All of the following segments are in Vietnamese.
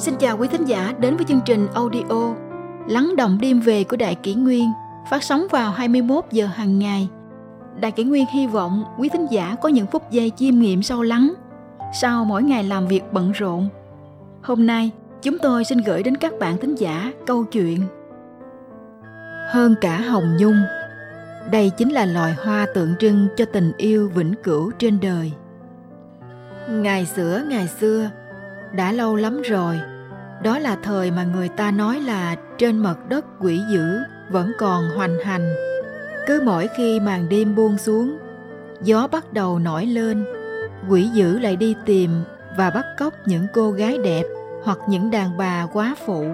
Xin chào quý thính giả đến với chương trình audio Lắng động đêm về của Đại Kỷ Nguyên phát sóng vào 21 giờ hàng ngày. Đại Kỷ Nguyên hy vọng quý thính giả có những phút giây chiêm nghiệm sâu lắng sau mỗi ngày làm việc bận rộn. Hôm nay, chúng tôi xin gửi đến các bạn thính giả câu chuyện Hơn cả hồng nhung đây chính là loài hoa tượng trưng cho tình yêu vĩnh cửu trên đời. Ngày xưa ngày xưa, đã lâu lắm rồi, đó là thời mà người ta nói là trên mặt đất quỷ dữ vẫn còn hoành hành. Cứ mỗi khi màn đêm buông xuống, gió bắt đầu nổi lên, quỷ dữ lại đi tìm và bắt cóc những cô gái đẹp hoặc những đàn bà quá phụ.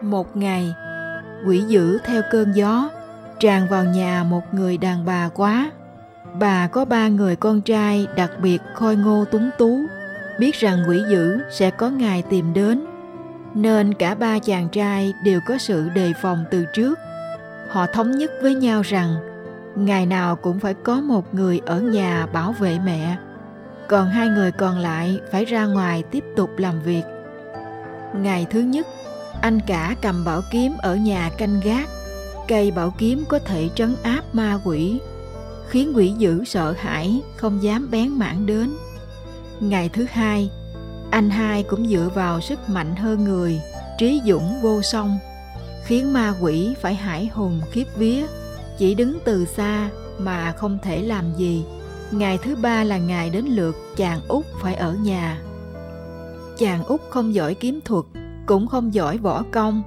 Một ngày, quỷ dữ theo cơn gió tràn vào nhà một người đàn bà quá. Bà có ba người con trai đặc biệt khôi ngô túng tú, biết rằng quỷ dữ sẽ có ngày tìm đến, nên cả ba chàng trai đều có sự đề phòng từ trước. Họ thống nhất với nhau rằng ngày nào cũng phải có một người ở nhà bảo vệ mẹ, còn hai người còn lại phải ra ngoài tiếp tục làm việc. Ngày thứ nhất, anh cả cầm bảo kiếm ở nhà canh gác Cây bảo kiếm có thể trấn áp ma quỷ, khiến quỷ dữ sợ hãi, không dám bén mảng đến. Ngày thứ hai, anh hai cũng dựa vào sức mạnh hơn người, trí dũng vô song, khiến ma quỷ phải hải hùng khiếp vía, chỉ đứng từ xa mà không thể làm gì. Ngày thứ ba là ngày đến lượt chàng út phải ở nhà. Chàng út không giỏi kiếm thuật, cũng không giỏi võ công,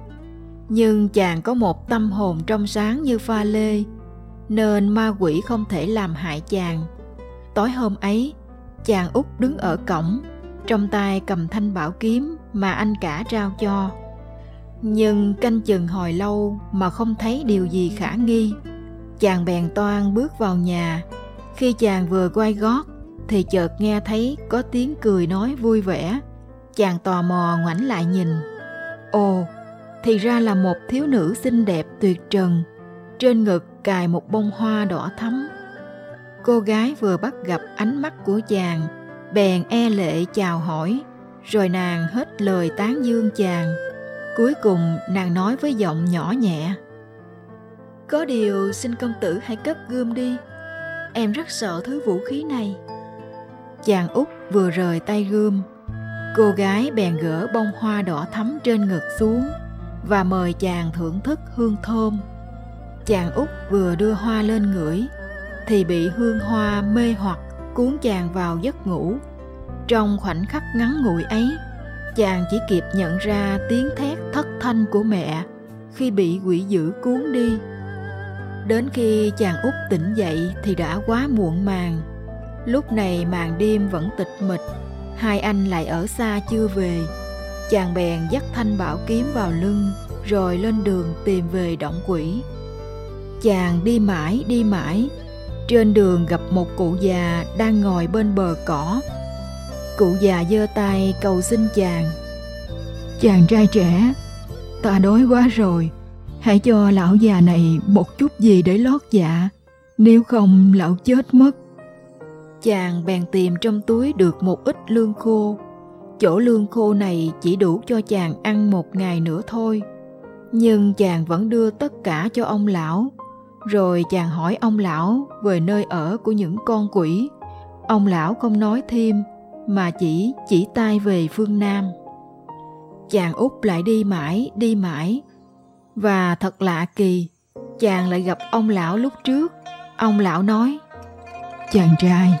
nhưng chàng có một tâm hồn trong sáng như pha lê nên ma quỷ không thể làm hại chàng tối hôm ấy chàng út đứng ở cổng, trong tay cầm thanh bảo kiếm mà anh cả trao cho. Nhưng canh chừng hồi lâu mà không thấy điều gì khả nghi, chàng bèn toan bước vào nhà. Khi chàng vừa quay gót, thì chợt nghe thấy có tiếng cười nói vui vẻ. Chàng tò mò ngoảnh lại nhìn. Ồ, thì ra là một thiếu nữ xinh đẹp tuyệt trần. Trên ngực cài một bông hoa đỏ thắm cô gái vừa bắt gặp ánh mắt của chàng, bèn e lệ chào hỏi, rồi nàng hết lời tán dương chàng. Cuối cùng, nàng nói với giọng nhỏ nhẹ. Có điều xin công tử hãy cất gươm đi, em rất sợ thứ vũ khí này. Chàng út vừa rời tay gươm, cô gái bèn gỡ bông hoa đỏ thắm trên ngực xuống và mời chàng thưởng thức hương thơm. Chàng út vừa đưa hoa lên ngửi thì bị hương hoa mê hoặc cuốn chàng vào giấc ngủ. Trong khoảnh khắc ngắn ngủi ấy, chàng chỉ kịp nhận ra tiếng thét thất thanh của mẹ khi bị quỷ dữ cuốn đi. Đến khi chàng út tỉnh dậy thì đã quá muộn màng. Lúc này màn đêm vẫn tịch mịch, hai anh lại ở xa chưa về chàng bèn dắt thanh bảo kiếm vào lưng rồi lên đường tìm về động quỷ chàng đi mãi đi mãi trên đường gặp một cụ già đang ngồi bên bờ cỏ. Cụ già giơ tay cầu xin chàng. Chàng trai trẻ, ta đói quá rồi. Hãy cho lão già này một chút gì để lót dạ. Nếu không, lão chết mất. Chàng bèn tìm trong túi được một ít lương khô. Chỗ lương khô này chỉ đủ cho chàng ăn một ngày nữa thôi. Nhưng chàng vẫn đưa tất cả cho ông lão rồi chàng hỏi ông lão về nơi ở của những con quỷ. Ông lão không nói thêm, mà chỉ chỉ tay về phương nam. Chàng út lại đi mãi đi mãi. Và thật lạ kỳ, chàng lại gặp ông lão lúc trước. Ông lão nói, chàng trai,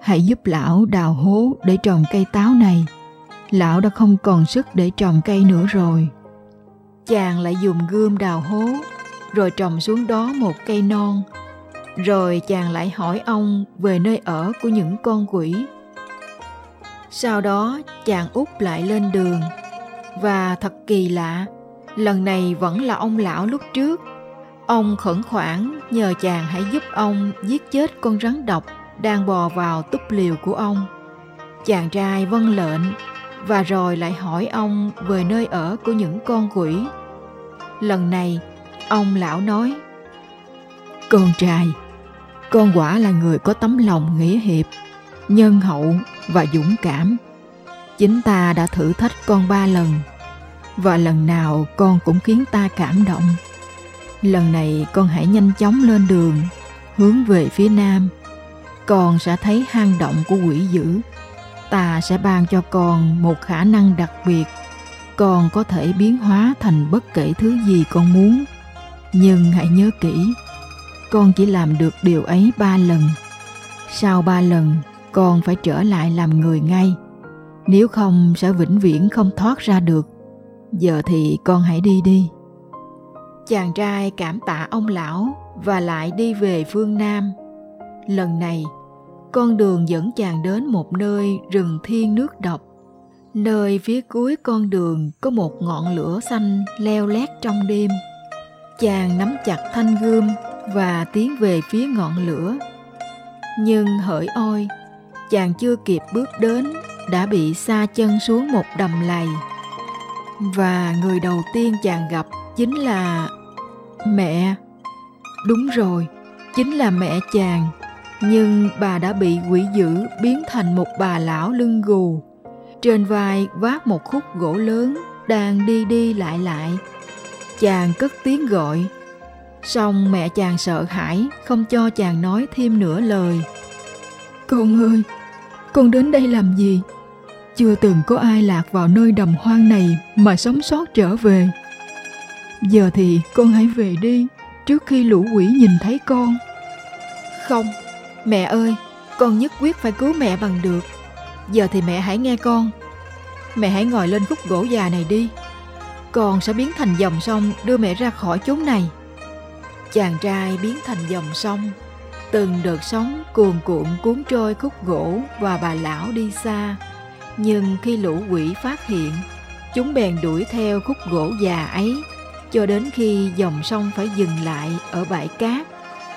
hãy giúp lão đào hố để trồng cây táo này. Lão đã không còn sức để trồng cây nữa rồi. Chàng lại dùng gươm đào hố rồi trồng xuống đó một cây non. Rồi chàng lại hỏi ông về nơi ở của những con quỷ. Sau đó chàng út lại lên đường. Và thật kỳ lạ lần này vẫn là ông lão lúc trước. Ông khẩn khoản nhờ chàng hãy giúp ông giết chết con rắn độc đang bò vào túp liều của ông. Chàng trai vâng lệnh và rồi lại hỏi ông về nơi ở của những con quỷ. Lần này, ông lão nói, Con trai, con quả là người có tấm lòng nghĩa hiệp, nhân hậu và dũng cảm. chính ta đã thử thách con ba lần và lần nào con cũng khiến ta cảm động. Lần này con hãy nhanh chóng lên đường hướng về phía nam. Con sẽ thấy hang động của quỷ dữ. Ta sẽ ban cho con một khả năng đặc biệt. Con có thể biến hóa thành bất kể thứ gì con muốn nhưng hãy nhớ kỹ, con chỉ làm được điều ấy ba lần. Sau ba lần, con phải trở lại làm người ngay. Nếu không, sẽ vĩnh viễn không thoát ra được. Giờ thì con hãy đi đi. Chàng trai cảm tạ ông lão và lại đi về phương nam. Lần này, con đường dẫn chàng đến một nơi rừng thiên nước độc. Nơi phía cuối con đường có một ngọn lửa xanh leo lét trong đêm chàng nắm chặt thanh gươm và tiến về phía ngọn lửa. Nhưng hỡi ôi, chàng chưa kịp bước đến đã bị xa chân xuống một đầm lầy. Và người đầu tiên chàng gặp chính là mẹ. Đúng rồi, chính là mẹ chàng, nhưng bà đã bị quỷ dữ biến thành một bà lão lưng gù. Trên vai vác một khúc gỗ lớn đang đi đi lại lại chàng cất tiếng gọi. Xong mẹ chàng sợ hãi, không cho chàng nói thêm nửa lời. Con ơi, con đến đây làm gì? Chưa từng có ai lạc vào nơi đầm hoang này mà sống sót trở về. Giờ thì con hãy về đi, trước khi lũ quỷ nhìn thấy con. Không, mẹ ơi, con nhất quyết phải cứu mẹ bằng được. Giờ thì mẹ hãy nghe con. Mẹ hãy ngồi lên khúc gỗ già này đi con sẽ biến thành dòng sông đưa mẹ ra khỏi chốn này. Chàng trai biến thành dòng sông, từng đợt sóng cuồn cuộn cuốn trôi khúc gỗ và bà lão đi xa. Nhưng khi lũ quỷ phát hiện, chúng bèn đuổi theo khúc gỗ già ấy, cho đến khi dòng sông phải dừng lại ở bãi cát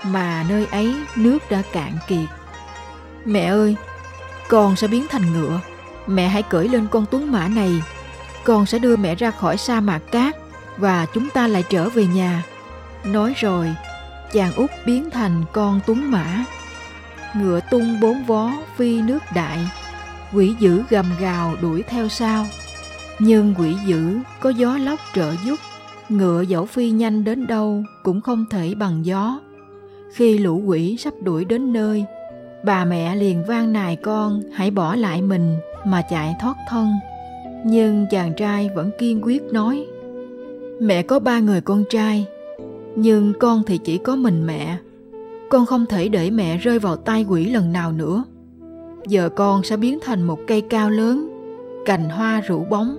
mà nơi ấy nước đã cạn kiệt. Mẹ ơi, con sẽ biến thành ngựa. Mẹ hãy cưỡi lên con tuấn mã này con sẽ đưa mẹ ra khỏi sa mạc cát và chúng ta lại trở về nhà. Nói rồi, chàng út biến thành con tuấn mã, ngựa tung bốn vó phi nước đại. Quỷ dữ gầm gào đuổi theo sau. Nhưng quỷ dữ có gió lốc trợ giúp, ngựa dẫu phi nhanh đến đâu cũng không thể bằng gió. Khi lũ quỷ sắp đuổi đến nơi, bà mẹ liền van nài con hãy bỏ lại mình mà chạy thoát thân nhưng chàng trai vẫn kiên quyết nói, mẹ có ba người con trai, nhưng con thì chỉ có mình mẹ. Con không thể để mẹ rơi vào tay quỷ lần nào nữa. Giờ con sẽ biến thành một cây cao lớn, cành hoa rủ bóng.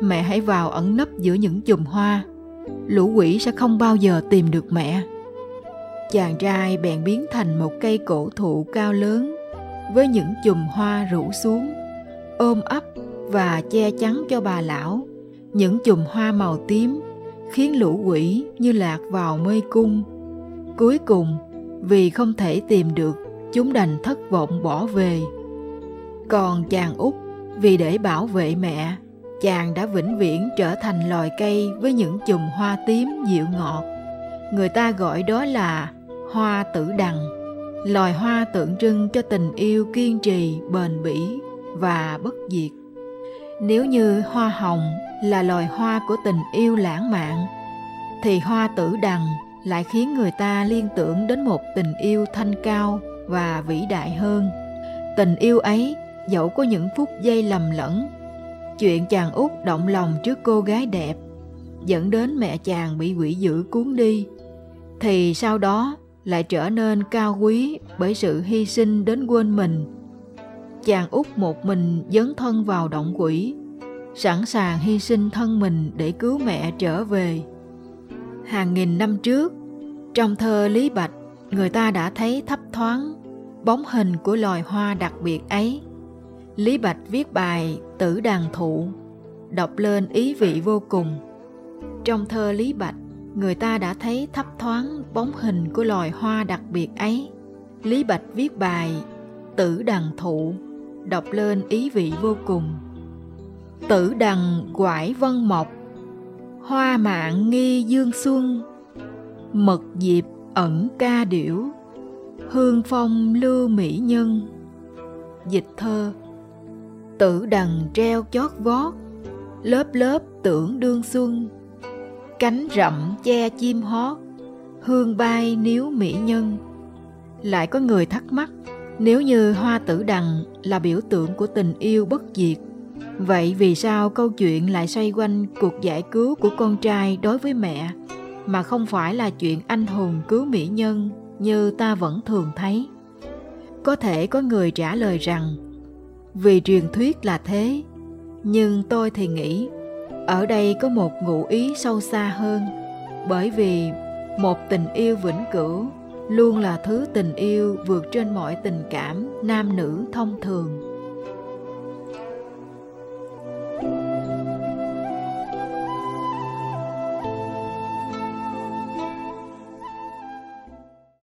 Mẹ hãy vào ẩn nấp giữa những chùm hoa. Lũ quỷ sẽ không bao giờ tìm được mẹ. Chàng trai bèn biến thành một cây cổ thụ cao lớn, với những chùm hoa rủ xuống, ôm ấp và che chắn cho bà lão. Những chùm hoa màu tím khiến lũ quỷ như lạc vào mê cung. Cuối cùng, vì không thể tìm được, chúng đành thất vọng bỏ về. Còn chàng út, vì để bảo vệ mẹ, chàng đã vĩnh viễn trở thành loài cây với những chùm hoa tím dịu ngọt. Người ta gọi đó là hoa tử đằng, loài hoa tượng trưng cho tình yêu kiên trì, bền bỉ và bất diệt nếu như hoa hồng là loài hoa của tình yêu lãng mạn, thì hoa tử đằng lại khiến người ta liên tưởng đến một tình yêu thanh cao và vĩ đại hơn. Tình yêu ấy dẫu có những phút giây lầm lẫn, chuyện chàng út động lòng trước cô gái đẹp dẫn đến mẹ chàng bị quỷ dữ cuốn đi, thì sau đó lại trở nên cao quý bởi sự hy sinh đến quên mình chàng út một mình dấn thân vào động quỷ, sẵn sàng hy sinh thân mình để cứu mẹ trở về. Hàng nghìn năm trước, trong thơ lý bạch, người ta đã thấy thấp thoáng bóng hình của loài hoa đặc biệt ấy. Lý bạch viết bài tử đàn thụ, đọc lên ý vị vô cùng. Trong thơ lý bạch, người ta đã thấy thấp thoáng bóng hình của loài hoa đặc biệt ấy. Lý bạch viết bài tử Đàn thụ đọc lên ý vị vô cùng. Tử đằng quải vân mộc, hoa mạng nghi dương xuân mật diệp ẩn ca điểu, hương phong lưu mỹ nhân. Dịch thơ, tử đằng treo chót vót, lớp lớp tưởng đương xuân. Cánh rậm che chim hót, hương bay níu mỹ nhân. Lại có người thắc mắc nếu như hoa tử đằng là biểu tượng của tình yêu bất diệt, vậy vì sao câu chuyện lại xoay quanh cuộc giải cứu của con trai đối với mẹ, mà không phải là chuyện anh hùng cứu mỹ nhân như ta vẫn thường thấy? Có thể có người trả lời rằng, vì truyền thuyết là thế, nhưng tôi thì nghĩ ở đây có một ngụ ý sâu xa hơn, bởi vì một tình yêu vĩnh cửu luôn là thứ tình yêu vượt trên mọi tình cảm nam nữ thông thường.